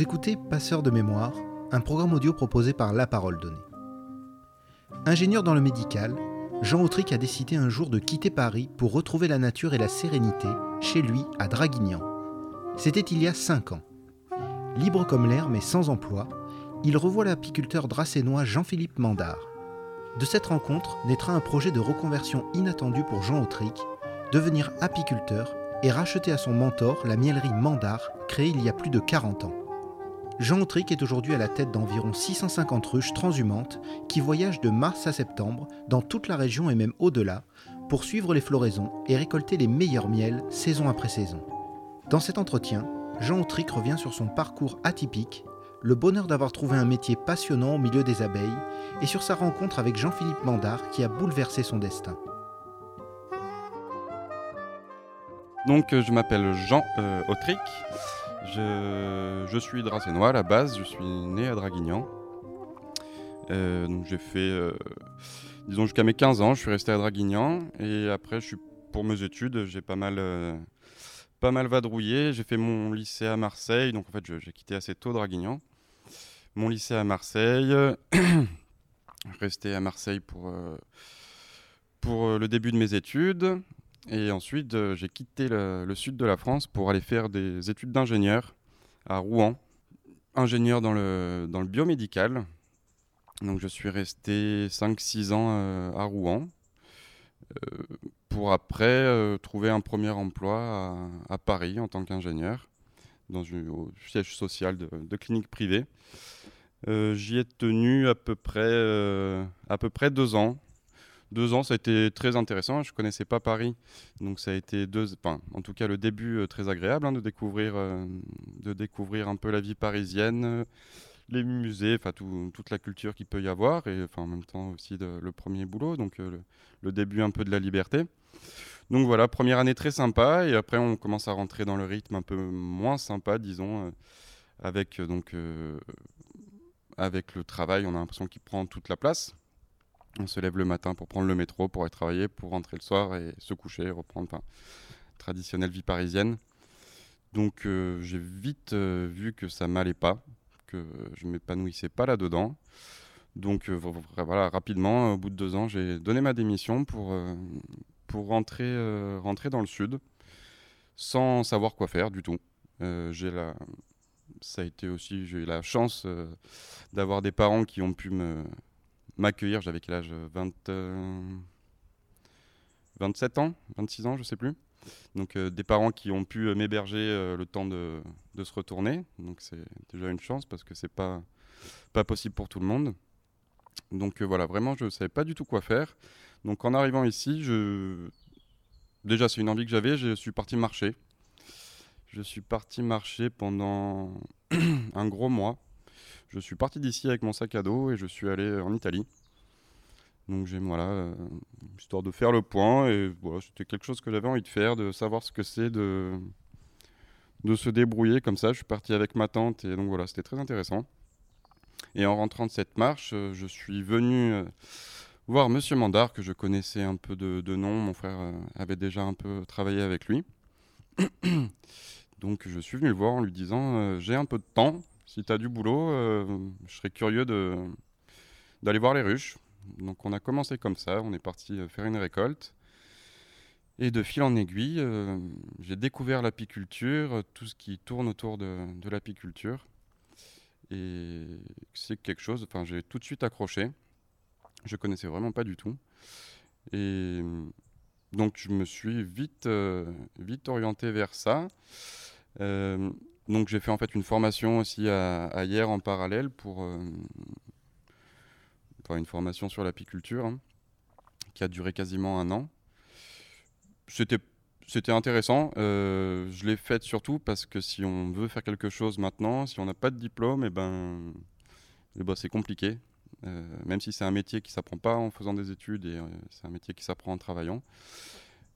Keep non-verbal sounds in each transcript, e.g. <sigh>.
Vous écoutez Passeur de mémoire, un programme audio proposé par La Parole Donnée. Ingénieur dans le médical, Jean Autric a décidé un jour de quitter Paris pour retrouver la nature et la sérénité chez lui à Draguignan. C'était il y a 5 ans. Libre comme l'air mais sans emploi, il revoit l'apiculteur dracénois Jean-Philippe Mandard. De cette rencontre naîtra un projet de reconversion inattendu pour Jean Autric, devenir apiculteur et racheter à son mentor la mielerie Mandard, créée il y a plus de 40 ans. Jean Autric est aujourd'hui à la tête d'environ 650 ruches transhumantes qui voyagent de mars à septembre dans toute la région et même au-delà pour suivre les floraisons et récolter les meilleurs miels saison après saison. Dans cet entretien, Jean Autric revient sur son parcours atypique, le bonheur d'avoir trouvé un métier passionnant au milieu des abeilles et sur sa rencontre avec Jean-Philippe Mandard qui a bouleversé son destin. Donc je m'appelle Jean euh, Autric, je, suis dracénois à la base, je suis né à Draguignan. Euh, donc j'ai fait, euh, disons jusqu'à mes 15 ans, je suis resté à Draguignan et après je suis pour mes études, j'ai pas mal, pas mal vadrouillé. J'ai fait mon lycée à Marseille, donc en fait j'ai quitté assez tôt Draguignan. Mon lycée à Marseille, <coughs> resté à Marseille pour, pour le début de mes études. Et ensuite, euh, j'ai quitté le, sud de la France pour aller faire des études d'ingénieur à Rouen. Ingénieur dans le, dans le biomédical. Donc je suis resté 5-6 ans euh, à Rouen. Euh, pour après trouver un premier emploi à, Paris en tant qu'ingénieur dans un au siège social de, de clinique privée. J'y ai tenu à peu près, à peu près deux ans deux ans, ça a été très intéressant. Je connaissais pas Paris, donc ça a été deux, en tout cas le début euh, très agréable hein, de découvrir, euh, de découvrir un peu la vie parisienne, les musées, enfin toute la culture qu'il peut y avoir, et en même temps aussi le premier boulot, donc euh, le, début un peu de la liberté. Donc voilà, première année très sympa, et après on commence à rentrer dans le rythme un peu moins sympa, disons, avec donc avec le travail, on a l'impression qu'il prend toute la place. On se lève le matin pour prendre le métro, pour aller travailler, pour rentrer le soir et se coucher, reprendre, enfin, traditionnelle vie parisienne. Donc euh, j'ai vite euh, vu que ça m'allait pas, que je m'épanouissais pas là-dedans. Donc euh, voilà, rapidement, au bout de deux ans, j'ai donné ma démission pour, pour rentrer, rentrer dans le sud, sans savoir quoi faire du tout. la, ça a été aussi, j'ai eu la chance d'avoir des parents qui ont pu me, m'accueillir. J'avais quel âge 20, 27 euh, ans, 26 ans, je sais plus. Donc euh, des parents qui ont pu euh, m'héberger le temps de, de, se retourner. Donc c'est déjà une chance parce que c'est pas pas possible pour tout le monde. Donc voilà, vraiment je savais pas du tout quoi faire. Donc en arrivant ici, je déjà c'est une envie que j'avais, je suis parti marcher. Je suis parti marcher pendant <clears throat> un gros mois je suis parti d'ici avec mon sac à dos et je suis allé en Italie. Donc j'ai voilà, euh, histoire de faire le point et voilà, c'était quelque chose que j'avais envie de faire, de savoir ce que c'est de de se débrouiller comme ça. Je suis parti avec ma tante et donc voilà, c'était très intéressant. Et en rentrant de cette marche, euh, je suis venu euh, voir Monsieur Mandar que je connaissais un peu de nom. Mon frère avait déjà un peu travaillé avec lui. <clears throat> donc je suis venu le voir en lui disant j'ai un peu de temps, si tu as du boulot, euh, je serais curieux d'aller voir les ruches. Donc on a commencé comme ça, on est parti euh, faire une récolte. Et de fil en aiguille, euh, j'ai découvert l'apiculture, tout ce qui tourne autour de, l'apiculture. Et c'est quelque chose, enfin j'ai tout de suite accroché. Je connaissais vraiment pas du tout. Et donc je me suis vite, vite orienté vers ça. Donc j'ai fait en fait une formation aussi à, hier en parallèle pour euh, une formation sur l'apiculture hein, qui a duré quasiment un an. C'était c'était intéressant. Euh, je l'ai faite surtout parce que si on veut faire quelque chose maintenant, si on n'a pas de diplôme, et eh ben, eh ben c'est compliqué. Euh, même si c'est un métier qui s'apprend pas en faisant des études et c'est un métier qui s'apprend en travaillant.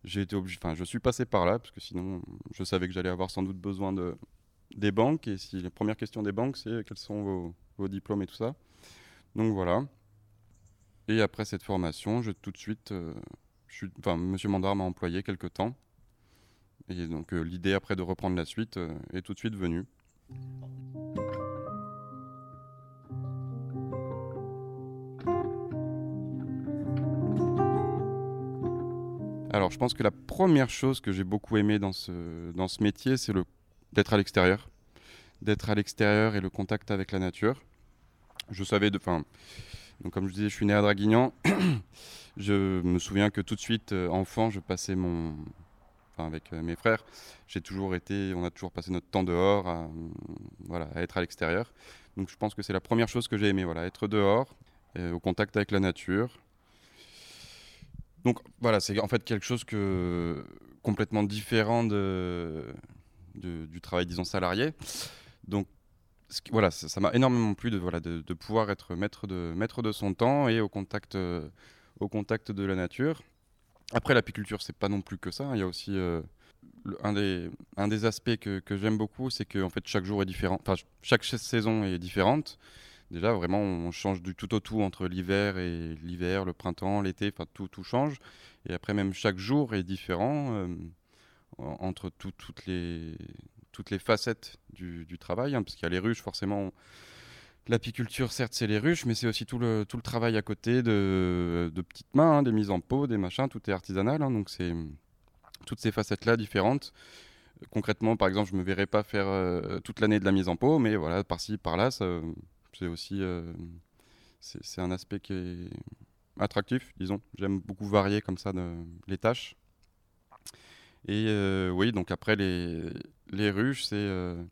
J'ai été obligé, enfin, je suis passé par là parce que sinon, je savais que j'allais avoir sans doute besoin de, des banques. Et si la première question des banques, c'est quels sont vos, vos, diplômes et tout ça. Donc voilà. Et après cette formation, je tout de suite, euh, je enfin, Monsieur Mandar m'a employé quelques temps. Et donc euh, l'idée après de reprendre la suite euh, est tout de suite venue. Alors je pense que la première chose que j'ai beaucoup aimé dans ce, dans ce métier, c'est le d'être à l'extérieur. D'être à l'extérieur et le contact avec la nature. Je savais, donc comme je disais, je suis né à Draguignan. <coughs> je me souviens que tout de suite, euh, enfant, je passais mon, enfin avec euh, mes frères, j'ai toujours été, on a toujours passé notre temps dehors, à, voilà, à être à l'extérieur. Donc je pense que c'est la première chose que j'ai aimé, voilà, être dehors, euh, au contact avec la nature. Donc voilà, c'est en fait quelque chose que complètement différent de, du travail, disons, salarié. Donc voilà, ça m'a énormément plu de, voilà, de, pouvoir être maître de, maître de son temps et au contact, euh, au contact de la nature. Après, l'apiculture, c'est pas non plus que ça. Il y a aussi euh, un, des, un des aspects que, que j'aime beaucoup, c'est que en fait, chaque jour est différent. Enfin, chaque saison est différente. Déjà, vraiment, on change du tout au tout entre l'hiver et l'hiver, le printemps, l'été. Enfin, tout, tout change. Et après, même chaque jour est différent euh, entre toutes les toutes les facettes du, travail, hein, parce qu'il y a les ruches, forcément. L'apiculture, certes, c'est les ruches, mais c'est aussi tout le, tout le travail à côté de, de petites mains, hein, des mises en pot, des machins, tout est artisanal. Hein, donc, c'est toutes ces facettes-là différentes. Concrètement, par exemple, je ne me verrais pas faire euh, toute l'année de la mise en pot, mais voilà, par-ci, par-là, c'est aussi euh, c'est un aspect qui est attractif, disons. J'aime beaucoup varier comme ça les tâches. Et euh, oui, donc après, les, les ruches, c'est euh,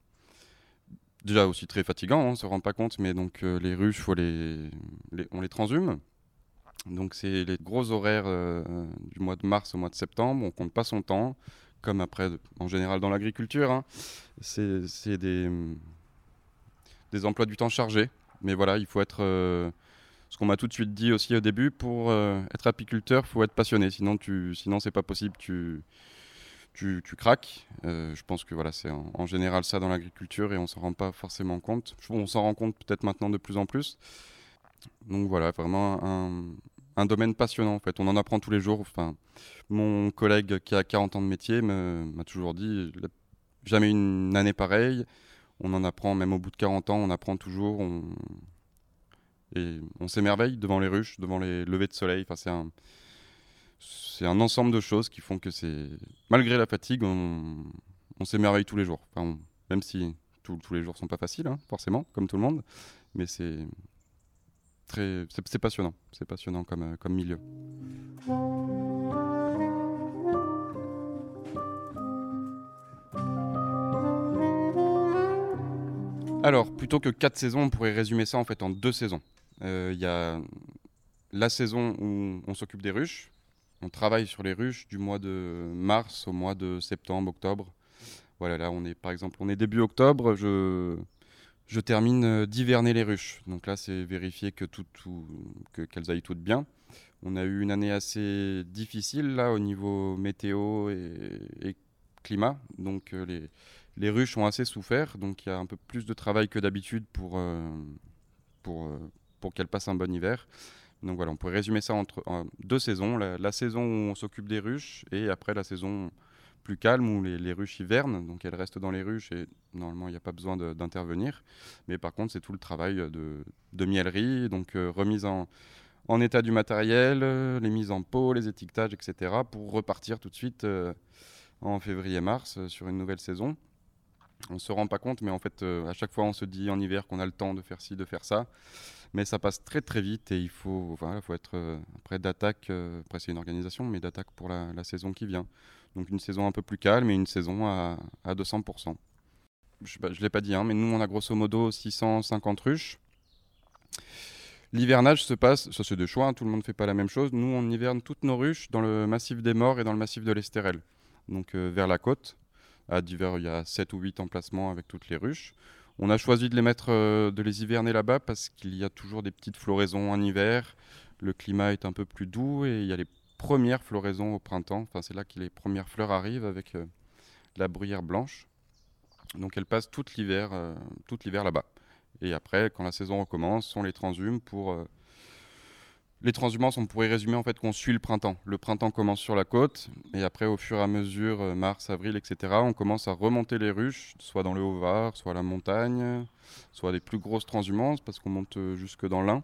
déjà aussi très fatigant, on ne se rend pas compte, mais donc euh, les ruches, on les transhume. Donc c'est les gros horaires du mois de mars au mois de septembre, on compte pas son temps, comme après, en général dans l'agriculture. Hein. C'est des, des emplois du temps chargés. Mais voilà, il faut être ce qu'on m'a tout de suite dit aussi au début, pour être apiculteur, faut être passionné, sinon, tu, sinon c'est pas possible. Tu, craques. Euh, je pense que voilà, c'est en, général ça dans l'agriculture et on s'en rend pas forcément compte. On s'en rend compte peut-être maintenant de plus en plus. Donc voilà, vraiment un, domaine passionnant en fait. On en apprend tous les jours. Enfin, mon collègue qui a 40 ans de métier m'a toujours dit jamais une année pareille. On en apprend même au bout de 40 ans, on apprend toujours. On... Et on s'émerveille devant les ruches, devant les levées de soleil. Enfin, c'est un c'est un ensemble de choses qui font que c'est, malgré la fatigue, on, s'émerveille tous les jours. même si tous les jours sont pas faciles, hein, forcément, comme tout le monde, mais c'est très, c'est passionnant. C'est passionnant comme, euh, comme milieu. Alors, plutôt que quatre saisons, on pourrait résumer ça en fait en deux saisons. Euh, il y a la saison où on s'occupe des ruches, on travaille sur les ruches du mois de mars au mois de septembre, octobre. Voilà, là, on est par exemple, on est début octobre, je, je termine euh, d'hiverner les ruches. Donc là, c'est vérifier que tout, que, qu'elles aillent toutes bien. On a eu une année assez difficile là au niveau météo et, climat. Donc euh, les, les, ruches ont assez souffert. Donc il y a un peu plus de travail que d'habitude pour, euh, pour, pour qu'elles passent un bon hiver. Donc voilà, on pourrait résumer ça entre deux saisons. La, saison où on s'occupe des ruches et après la saison plus calme où les, ruches hivernent. Donc elles restent dans les ruches et normalement il n'y a pas besoin d'intervenir. Mais par contre, c'est tout le travail de, de miellerie, donc euh, remise en, en, état du matériel, euh, les mises en pot, les étiquetages, etc. pour repartir tout de suite euh, en février-mars sur une nouvelle saison. On ne se rend pas compte, mais en fait, à chaque fois, on se dit en hiver qu'on a le temps de faire ci, de faire ça mais ça passe très très vite et il faut, voilà, faut être euh, prêt d'attaque. Euh, après, c'est une organisation, mais d'attaque pour la, saison qui vient. Donc une saison un peu plus calme et une saison à, à 200%. Je ne l'ai pas dit, hein, mais nous, on a grosso modo 650 ruches. L'hivernage se passe, ça c'est de choix, hein, tout le monde ne fait pas la même chose. Nous, on hiverne toutes nos ruches dans le massif des Morts et dans le massif de l'Estérel, donc euh, vers la côte. Il y a 7 ou 8 emplacements avec toutes les ruches. On a choisi de les mettre, euh, de les hiverner là-bas parce qu'il y a toujours des petites floraisons en hiver. Le climat est un peu plus doux et il y a les premières floraisons au printemps. Enfin, c'est là que les premières fleurs arrivent avec euh, la bruyère blanche. Donc elles passent tout l'hiver, euh, l'hiver là-bas. Et après, quand la saison recommence, on les transhume pour les transhumances, on pourrait résumer en fait qu'on suit le printemps. Le printemps commence sur la côte, et après, au fur et à mesure, euh, mars, avril, etc., on commence à remonter les ruches, soit dans le Haut-Var, soit à la montagne, soit des plus grosses transhumances, parce qu'on monte euh, jusque dans l'Ain,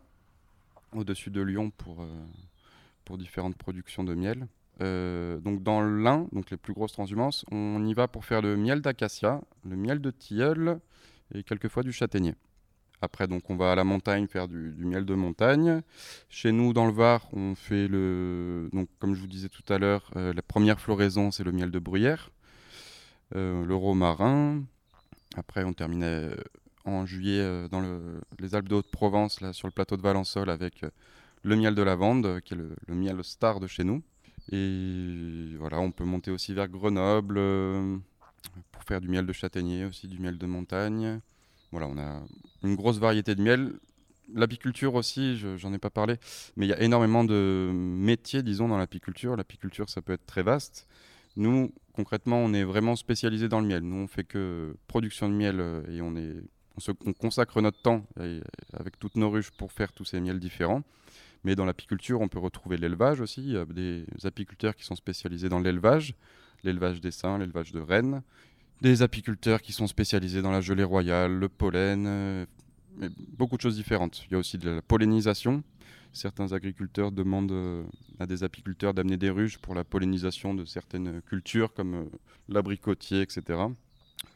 au-dessus de Lyon pour, euh, différentes productions de miel. donc dans l'Ain, donc les plus grosses transhumances, on y va pour faire le miel d'acacia, le miel de tilleul et quelquefois du châtaignier. Après, donc, on va à la montagne faire du, miel de montagne. Chez nous, dans le Var, on fait le. Donc, comme je vous disais tout à l'heure, euh, la première floraison, c'est le miel de bruyère, euh, le romarin. Après, on terminait en juillet dans les Alpes de Haute-Provence, là, sur le plateau de Valençol, avec le miel de lavande, qui est le, le miel star de chez nous. Et voilà, on peut monter aussi vers Grenoble euh, pour faire du miel de châtaignier, aussi du miel de montagne. Voilà, on a une grosse variété de miel. L'apiculture aussi, j'en ai pas parlé, mais il y a énormément de métiers, disons, dans l'apiculture. L'apiculture, ça peut être très vaste. Nous, concrètement, on est vraiment spécialisé dans le miel. Nous, on fait que production de miel euh, et on, se, on consacre notre temps avec toutes nos ruches pour faire tous ces miels différents. Mais dans l'apiculture, on peut retrouver l'élevage aussi. Il y a des apiculteurs qui sont spécialisés dans l'élevage, l'élevage des seins, l'élevage de rennes. Des apiculteurs qui sont spécialisés dans la gelée royale, le pollen, euh, beaucoup de choses différentes. Il y a aussi de la pollinisation. Certains agriculteurs demandent euh, à des apiculteurs d'amener des ruches pour la pollinisation de certaines cultures comme euh, l'abricotier, etc.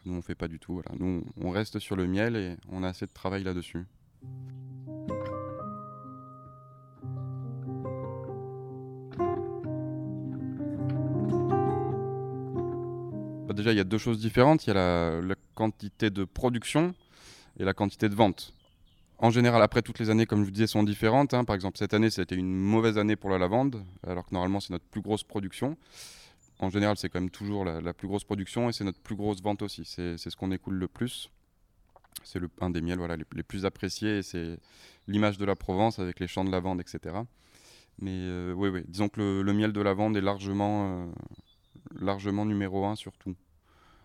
Nous, on ne fait pas du tout. Nous, on reste sur le miel et on a assez de travail là-dessus. Bah, déjà, il y a deux choses différentes. Il y a la, quantité de production et la quantité de vente. En général, après, toutes les années, comme je vous disais, sont différentes. Hein. Par exemple, cette année, c'était une mauvaise année pour la lavande, alors que normalement, c'est notre plus grosse production. En général, c'est quand même toujours la, plus grosse production et c'est notre plus grosse vente aussi. C'est ce qu'on écoule le plus. C'est un des miels voilà, les, plus appréciés. C'est l'image de la Provence avec les champs de lavande, etc. Mais euh, oui, oui, disons que le, miel de lavande est largement, euh, largement numéro un surtout.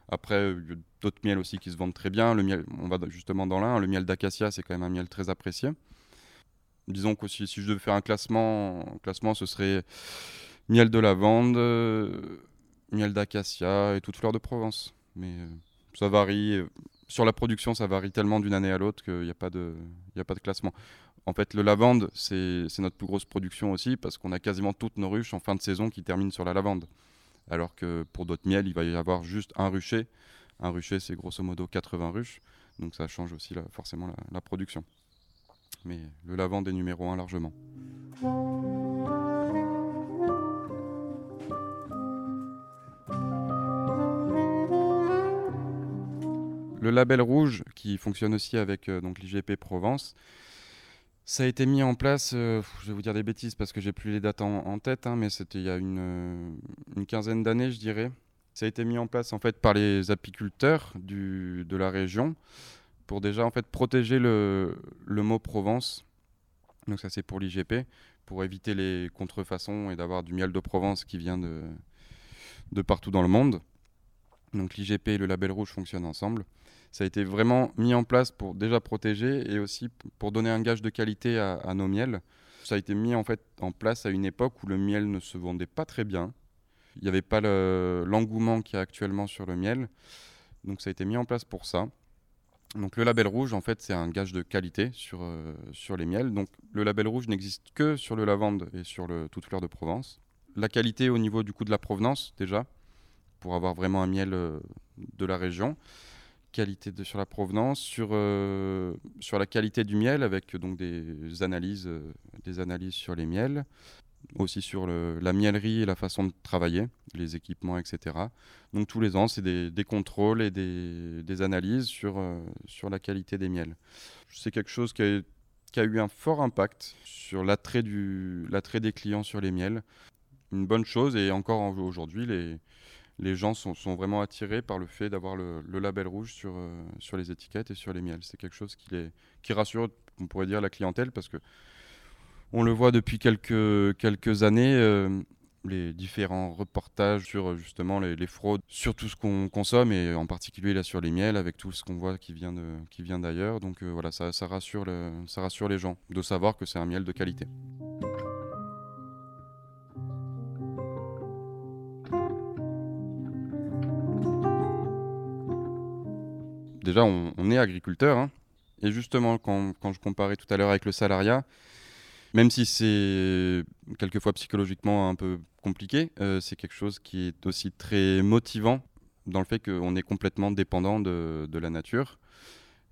Après, il y a d'autres miels aussi qui se vendent très bien. Le miel, on va justement dans l'un. Le miel d'acacia, c'est quand même un miel très apprécié. Disons que si, je devais faire un classement, classement, ce serait miel de lavande, euh, miel d'acacia et toute fleur de Provence. Mais euh, ça varie. Sur la production, ça varie tellement d'une année à l'autre qu'il n'y a, a pas de classement. En fait, le lavande, c'est notre plus grosse production aussi parce qu'on a quasiment toutes nos ruches en fin de saison qui terminent sur la lavande alors que pour d'autres miels, il va y avoir juste un rucher. Un rucher, c'est grosso modo 80 ruches, donc ça change aussi forcément la, production. Mais le lavande est numéro un largement. Le label rouge, qui fonctionne aussi avec euh, l'IGP Provence, ça a été mis en place, euh, je vais vous dire des bêtises parce que j'ai plus les dates en, tête, hein, mais c'était il y a une, quinzaine d'années, je dirais. Ça a été mis en place en fait par les apiculteurs de la région pour déjà en fait protéger le, le mot Provence. Donc ça c'est pour l'IGP, pour éviter les contrefaçons et d'avoir du miel de Provence qui vient de, de partout dans le monde. Donc l'IGP et le label rouge fonctionnent ensemble ça a été vraiment mis en place pour déjà protéger et aussi pour donner un gage de qualité à, nos miels. Ça a été mis en fait en place à une époque où le miel ne se vendait pas très bien. Il n'y avait pas l'engouement qu'il y a actuellement sur le miel. Donc ça a été mis en place pour ça. Donc le label rouge, en fait, c'est un gage de qualité sur, euh, sur les miels. Donc le label rouge n'existe que sur le lavande et sur toute fleur de Provence. La qualité au niveau du coup de la provenance, déjà, pour avoir vraiment un miel euh, de la région qualité sur la provenance, sur, euh, sur la qualité du miel avec donc des analyses, euh, des analyses sur les miels, aussi sur la miellerie et la façon de travailler, les équipements, etc. Donc tous les ans, c'est des, contrôles et des, des analyses sur, euh, sur la qualité des miels. C'est quelque chose qui a, qui a, eu un fort impact sur l'attrait des clients sur les miels. Une bonne chose et encore aujourd'hui, les, les gens sont, vraiment attirés par le fait d'avoir le, label rouge sur, euh, sur les étiquettes et sur les miels. C'est quelque chose qui, qui rassure, on pourrait dire, la clientèle parce que on le voit depuis quelques, quelques années, euh, les différents reportages sur justement les, fraudes, sur tout ce qu'on consomme et en particulier là sur les miels avec tout ce qu'on voit qui vient, d'ailleurs. Donc euh, voilà, ça, rassure ça rassure les gens de savoir que c'est un miel de qualité. Déjà, on, est agriculteur. Hein. et justement, quand, je comparais tout à l'heure avec le salariat, même si c'est quelquefois psychologiquement un peu compliqué. c'est quelque chose qui est aussi très motivant dans le fait qu'on est complètement dépendant de, la nature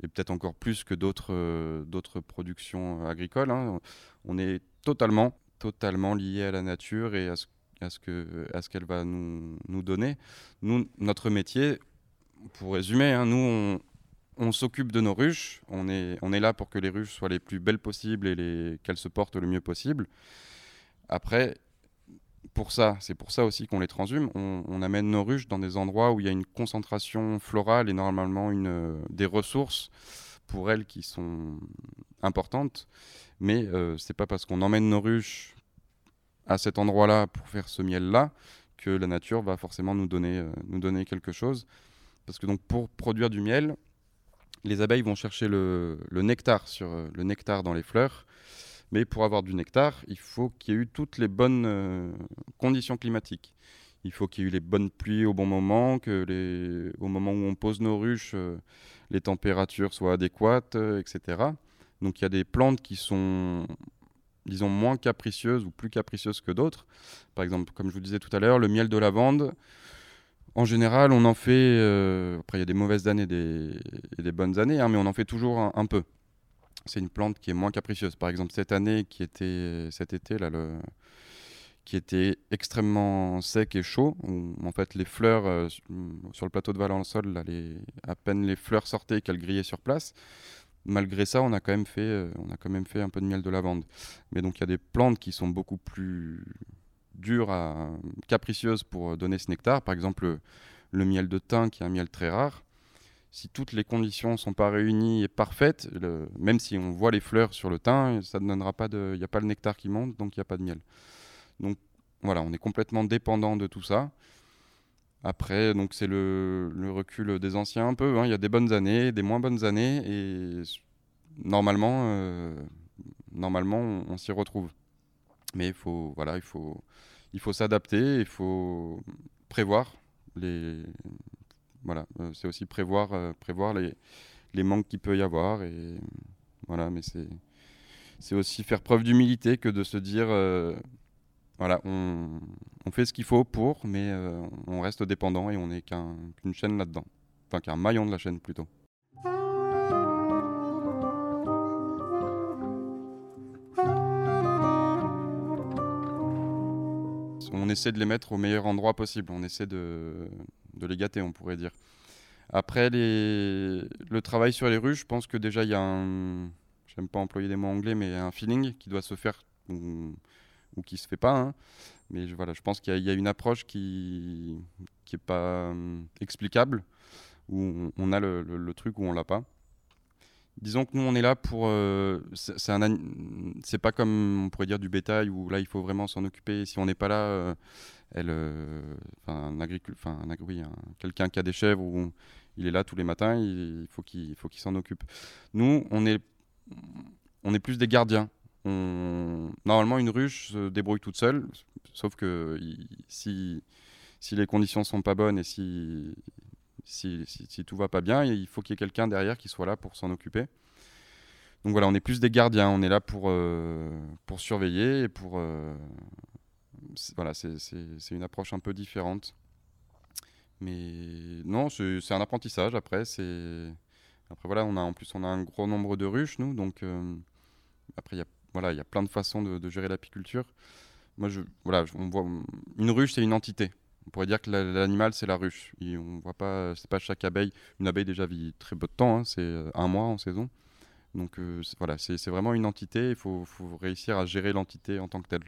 et peut-être encore plus que d'autres d'autres productions agricoles. Hein. On est totalement totalement lié à la nature et à ce, qu'elle va nous, nous, donner. Nous, notre métier, pour résumer, hein, nous on, on s'occupe de nos ruches, on est, on est là pour que les ruches soient les plus belles possibles et qu'elles se portent le mieux possible. Après, pour ça, c'est pour ça aussi qu'on les transhume, on, amène nos ruches dans des endroits où il y a une concentration florale et normalement une, des ressources pour elles qui sont importantes. Mais euh, c'est pas parce qu'on emmène nos ruches à cet endroit-là pour faire ce miel-là que la nature va forcément nous donner, euh, nous donner quelque chose. Parce que donc pour produire du miel, les abeilles vont chercher le, nectar sur euh, le nectar dans les fleurs. Mais pour avoir du nectar, il faut qu'il y ait eu toutes les bonnes euh, conditions climatiques. Il faut qu'il y ait eu les bonnes pluies au bon moment, que les, au moment où on pose nos ruches, euh, les températures soient adéquates, etc. Donc il y a des plantes qui sont, disons, moins capricieuses ou plus capricieuses que d'autres. Par exemple, comme je vous disais tout à l'heure, le miel de lavande, en général, on en fait. Euh, après, il y a des mauvaises années et des bonnes années, hein, mais on en fait toujours un, peu. C'est une plante qui est moins capricieuse. Par exemple, cette année, qui était cet été, là, qui était extrêmement sec et chaud, où en fait les fleurs euh, sur le plateau de Valençol, là, à peine les fleurs sortaient qu'elles grillaient sur place. Malgré ça, on a quand même fait, euh, on a quand même fait un peu de miel de lavande. Mais donc il y a des plantes qui sont beaucoup plus dure, à, capricieuse pour donner ce nectar. Par exemple, le, miel de thym, qui est un miel très rare. Si toutes les conditions ne sont pas réunies et parfaites, même si on voit les fleurs sur le thym, ça ne donnera pas de, il n'y a pas le nectar qui monte, donc il n'y a pas de miel. Donc voilà, on est complètement dépendant de tout ça. Après, donc c'est le, recul des anciens un peu. Hein. Il y a des bonnes années, des moins bonnes années, et normalement, euh, normalement, on s'y retrouve. Mais il faut, voilà, il faut, il faut s'adapter, il faut prévoir les, voilà, euh, c'est aussi prévoir, euh, prévoir les, les manques qu'il peut y avoir et voilà, mais c'est, c'est aussi faire preuve d'humilité que de se dire, euh, voilà, on, on, fait ce qu'il faut pour, mais on reste dépendant et on n'est qu'une chaîne là-dedans, enfin qu'un maillon de la chaîne plutôt. Essaie de les mettre au meilleur endroit possible. On essaie de, les gâter, on pourrait dire. Après, le travail sur les ruches, je pense que déjà, il y a un. J'aime pas employer des mots anglais, mais un feeling qui doit se faire ou, ou qui se fait pas. Hein. Mais voilà, je pense qu'il y, a une approche qui n'est pas euh, explicable, où on, a le, le, truc ou on l'a pas. Disons que nous, on est là pour. Euh, c'est pas comme on pourrait dire du bétail où là, il faut vraiment s'en occuper. Si on n'est pas là, euh, euh, un quelqu'un qui a des chèvres où il est là tous les matins, il, faut qu'il, s'en occupe. Nous, on est, plus des gardiens. Normalement, une ruche se débrouille toute seule, sauf que si, si les conditions sont pas bonnes et si si, si, tout va pas bien, il faut qu'il y ait quelqu'un derrière qui soit là pour s'en occuper. Donc voilà, on est plus des gardiens, on est là pour, euh, pour surveiller et pour. Euh, voilà, c'est une approche un peu différente. Mais non, c'est un apprentissage après. Après voilà, on a, en plus on a un gros nombre de ruches, nous. Donc euh, après, il y a voilà, y a plein de façons de, de gérer l'apiculture. Moi, je, voilà, on voit, une ruche, c'est une entité on pourrait dire que l'animal c'est la ruche. Et on voit pas, c'est pas chaque abeille. Une abeille déjà vit très peu de temps, hein, c'est euh, un mois en saison. Donc euh, voilà, c'est vraiment une entité. Il faut, réussir à gérer l'entité en tant que telle.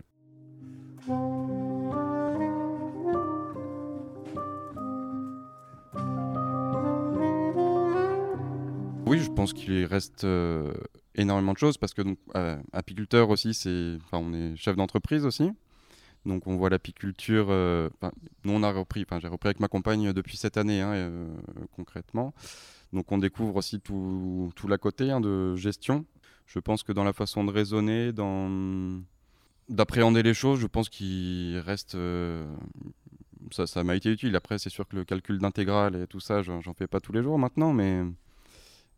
Oui, je pense qu'il reste euh, énormément de choses parce que donc apiculteur aussi, c'est, enfin, on est chef d'entreprise aussi. Donc on voit l'apiculture. Euh, nous on a repris, j'ai repris avec ma compagne depuis cette année hein, euh, concrètement. Donc on découvre aussi tout, tout l'à côté hein, de gestion. Je pense que dans la façon de raisonner, d'appréhender les choses, je pense qu'il reste. Euh, ça, m'a été utile. Après, c'est sûr que le calcul d'intégrale et tout ça, j'en fais pas tous les jours maintenant, mais,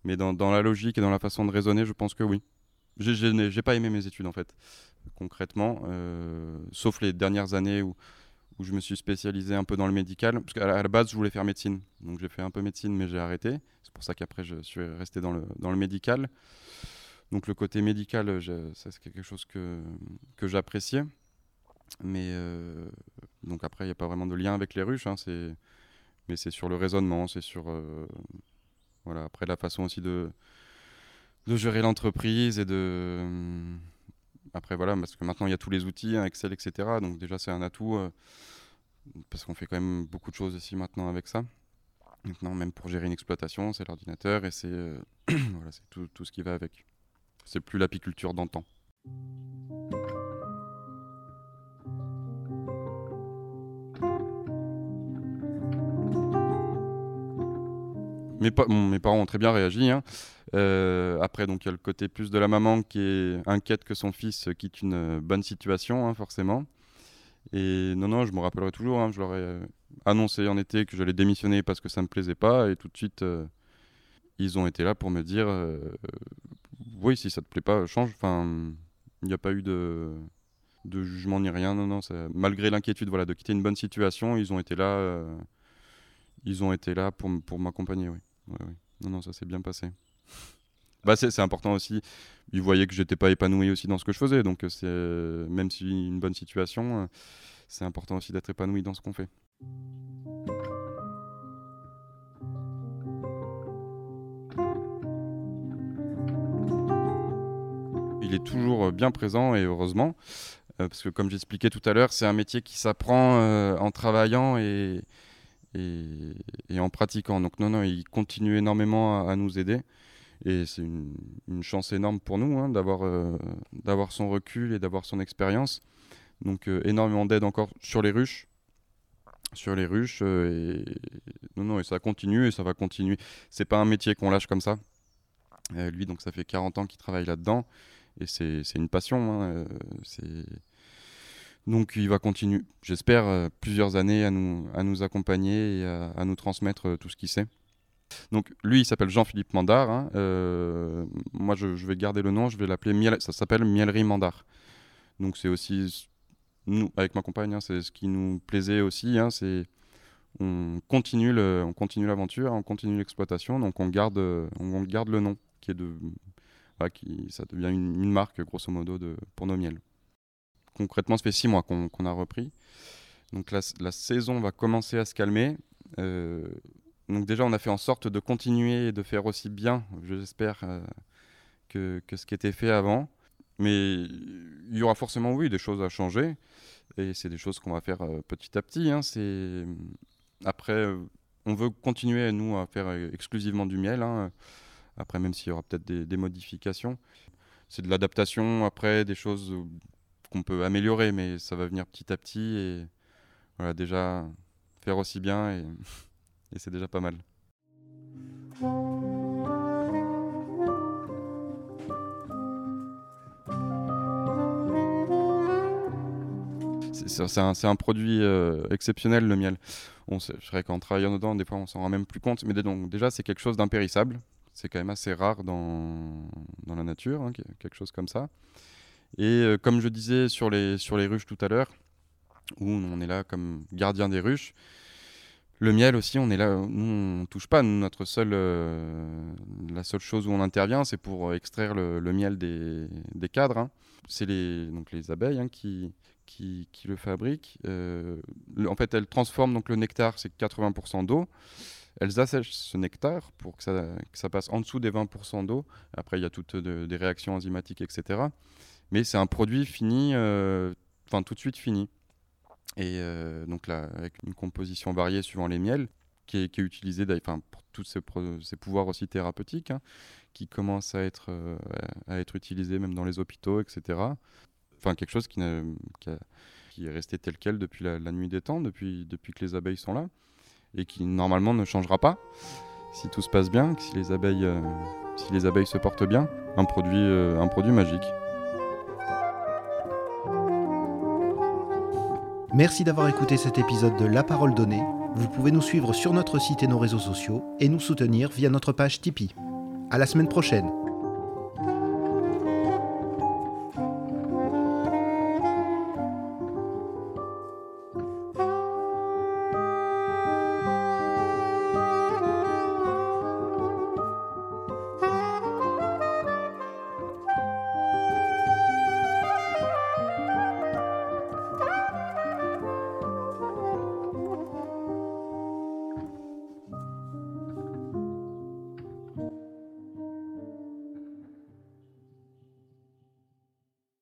mais dans, la logique et dans la façon de raisonner, je pense que oui. J'ai pas aimé mes études en fait concrètement, euh, sauf les dernières années où où je me suis spécialisé un peu dans le médical. Parce qu'à la base, je voulais faire médecine. Donc j'ai fait un peu médecine, mais j'ai arrêté. C'est pour ça qu'après, je suis resté dans le, dans le médical. Donc le côté médical, c'est quelque chose que, que j'appréciais. Mais euh, donc après, il n'y a pas vraiment de lien avec les ruches. Hein, mais c'est sur le raisonnement, c'est sur euh, voilà, après la façon aussi de, de gérer l'entreprise et de après voilà parce que maintenant il y a tous les outils hein, Excel etc donc déjà c'est un atout euh, parce qu'on fait quand même beaucoup de choses ici maintenant avec ça maintenant même pour gérer une exploitation c'est l'ordinateur et c'est <clears throat> voilà, tout, ce qui va avec c'est plus l'apiculture d'antan mes, mes, parents ont très bien réagi. Hein. Euh, après, donc il y a le côté plus de la maman qui est inquiète que son fils quitte une euh, bonne situation, hein, forcément. Et non, non, je me rappellerai toujours. Hein, je leur ai euh, annoncé en été que j'allais démissionner parce que ça me plaisait pas, et tout de suite, ils ont été là pour me dire, oui, si ça te plaît pas, change. Enfin, il n'y a pas eu de jugement ni rien. Non, non, malgré l'inquiétude, voilà, de quitter une bonne situation, ils ont été là. ils ont été là pour, m'accompagner. Non, non, ça s'est bien passé. Bah, c'est important aussi. Ils voyaient que j'étais pas épanoui aussi dans ce que je faisais. Donc, c'est même si une bonne situation, euh, c'est important aussi d'être épanoui dans ce qu'on fait. Il est toujours bien présent et heureusement, euh, parce que comme j'expliquais tout à l'heure, c'est un métier qui s'apprend euh, en travaillant et, et, en pratiquant. Donc non, non, il continue énormément à, nous aider. Et c'est une, chance énorme pour nous hein, d'avoir euh, d'avoir son recul et d'avoir son expérience. Donc euh, énormément d'aide encore sur les ruches. Sur les ruches. Euh, et, non, non, et ça continue et ça va continuer. C'est pas un métier qu'on lâche comme ça. lui, donc ça fait 40 ans qu'il travaille là-dedans. Et c'est une passion. Hein, donc il va continuer, j'espère, plusieurs années à nous, à nous accompagner et à, nous transmettre tout ce qu'il sait. Donc lui, il s'appelle Jean-Philippe Mandar. Hein. Euh, moi, je, vais garder le nom, je vais l'appeler Miel. Ça s'appelle Mielerie Mandar. Donc c'est aussi nous, avec ma compagne, hein, c'est ce qui nous plaisait aussi. Hein, c'est on continue l'aventure, on continue l'exploitation. Donc on garde, on garde le nom qui est de, qui, ça devient une, une, marque grosso modo de, pour nos miels concrètement, ça fait six mois qu'on a repris. Donc la, saison va commencer à se calmer. Euh, donc déjà, on a fait en sorte de continuer et de faire aussi bien, j'espère, euh, que, ce qui était fait avant. Mais il y aura forcément, oui, des choses à changer. Et c'est des choses qu'on va faire euh, petit à petit. Hein. Après, on veut continuer, nous, à faire exclusivement du miel. Hein. Après, même s'il y aura peut-être des, modifications. C'est de l'adaptation, après, des choses qu'on peut améliorer, mais ça va venir petit à petit. Et voilà, déjà, faire aussi bien, <laughs> c'est déjà pas mal. C'est un, produit euh, exceptionnel, le miel. On je dirais qu'en travaillant dedans, des fois, on s'en rend même plus compte. Mais déjà, c'est quelque chose d'impérissable. C'est quand même assez rare dans, dans la nature, hein, quelque chose comme ça. Et euh, comme je disais sur les, sur les ruches tout à l'heure, où on est là comme gardien des ruches, le miel aussi, on est là, nous on touche pas. notre seule, euh, la seule chose où on intervient, c'est pour extraire le, miel des, des cadres. Hein. C'est les, donc les abeilles hein, qui, qui, qui, le fabriquent. Euh, en fait, elles transforment donc le nectar, c'est 80% d'eau. Elles assèchent ce nectar pour que ça, que ça, passe en dessous des 20% d'eau. Après, il y a toutes des réactions enzymatiques, etc mais c'est un produit fini, euh, enfin tout de suite fini. Et euh, donc là, avec une composition variée suivant les miels, qui est, utilisée pour tous ces, pouvoirs aussi thérapeutiques, hein, qui commencent à être, euh, à être même dans les hôpitaux, etc. Enfin, quelque chose qui, qui, est resté tel quel depuis la, nuit des temps, depuis, depuis que les abeilles sont là, et qui normalement ne changera pas si tout se passe bien, si les abeilles, si les abeilles se portent bien. Un produit, un produit magique. Merci d'avoir écouté cet épisode de La Parole Donnée. Vous pouvez nous suivre sur notre site et nos réseaux sociaux et nous soutenir via notre page Tipeee. À la semaine prochaine.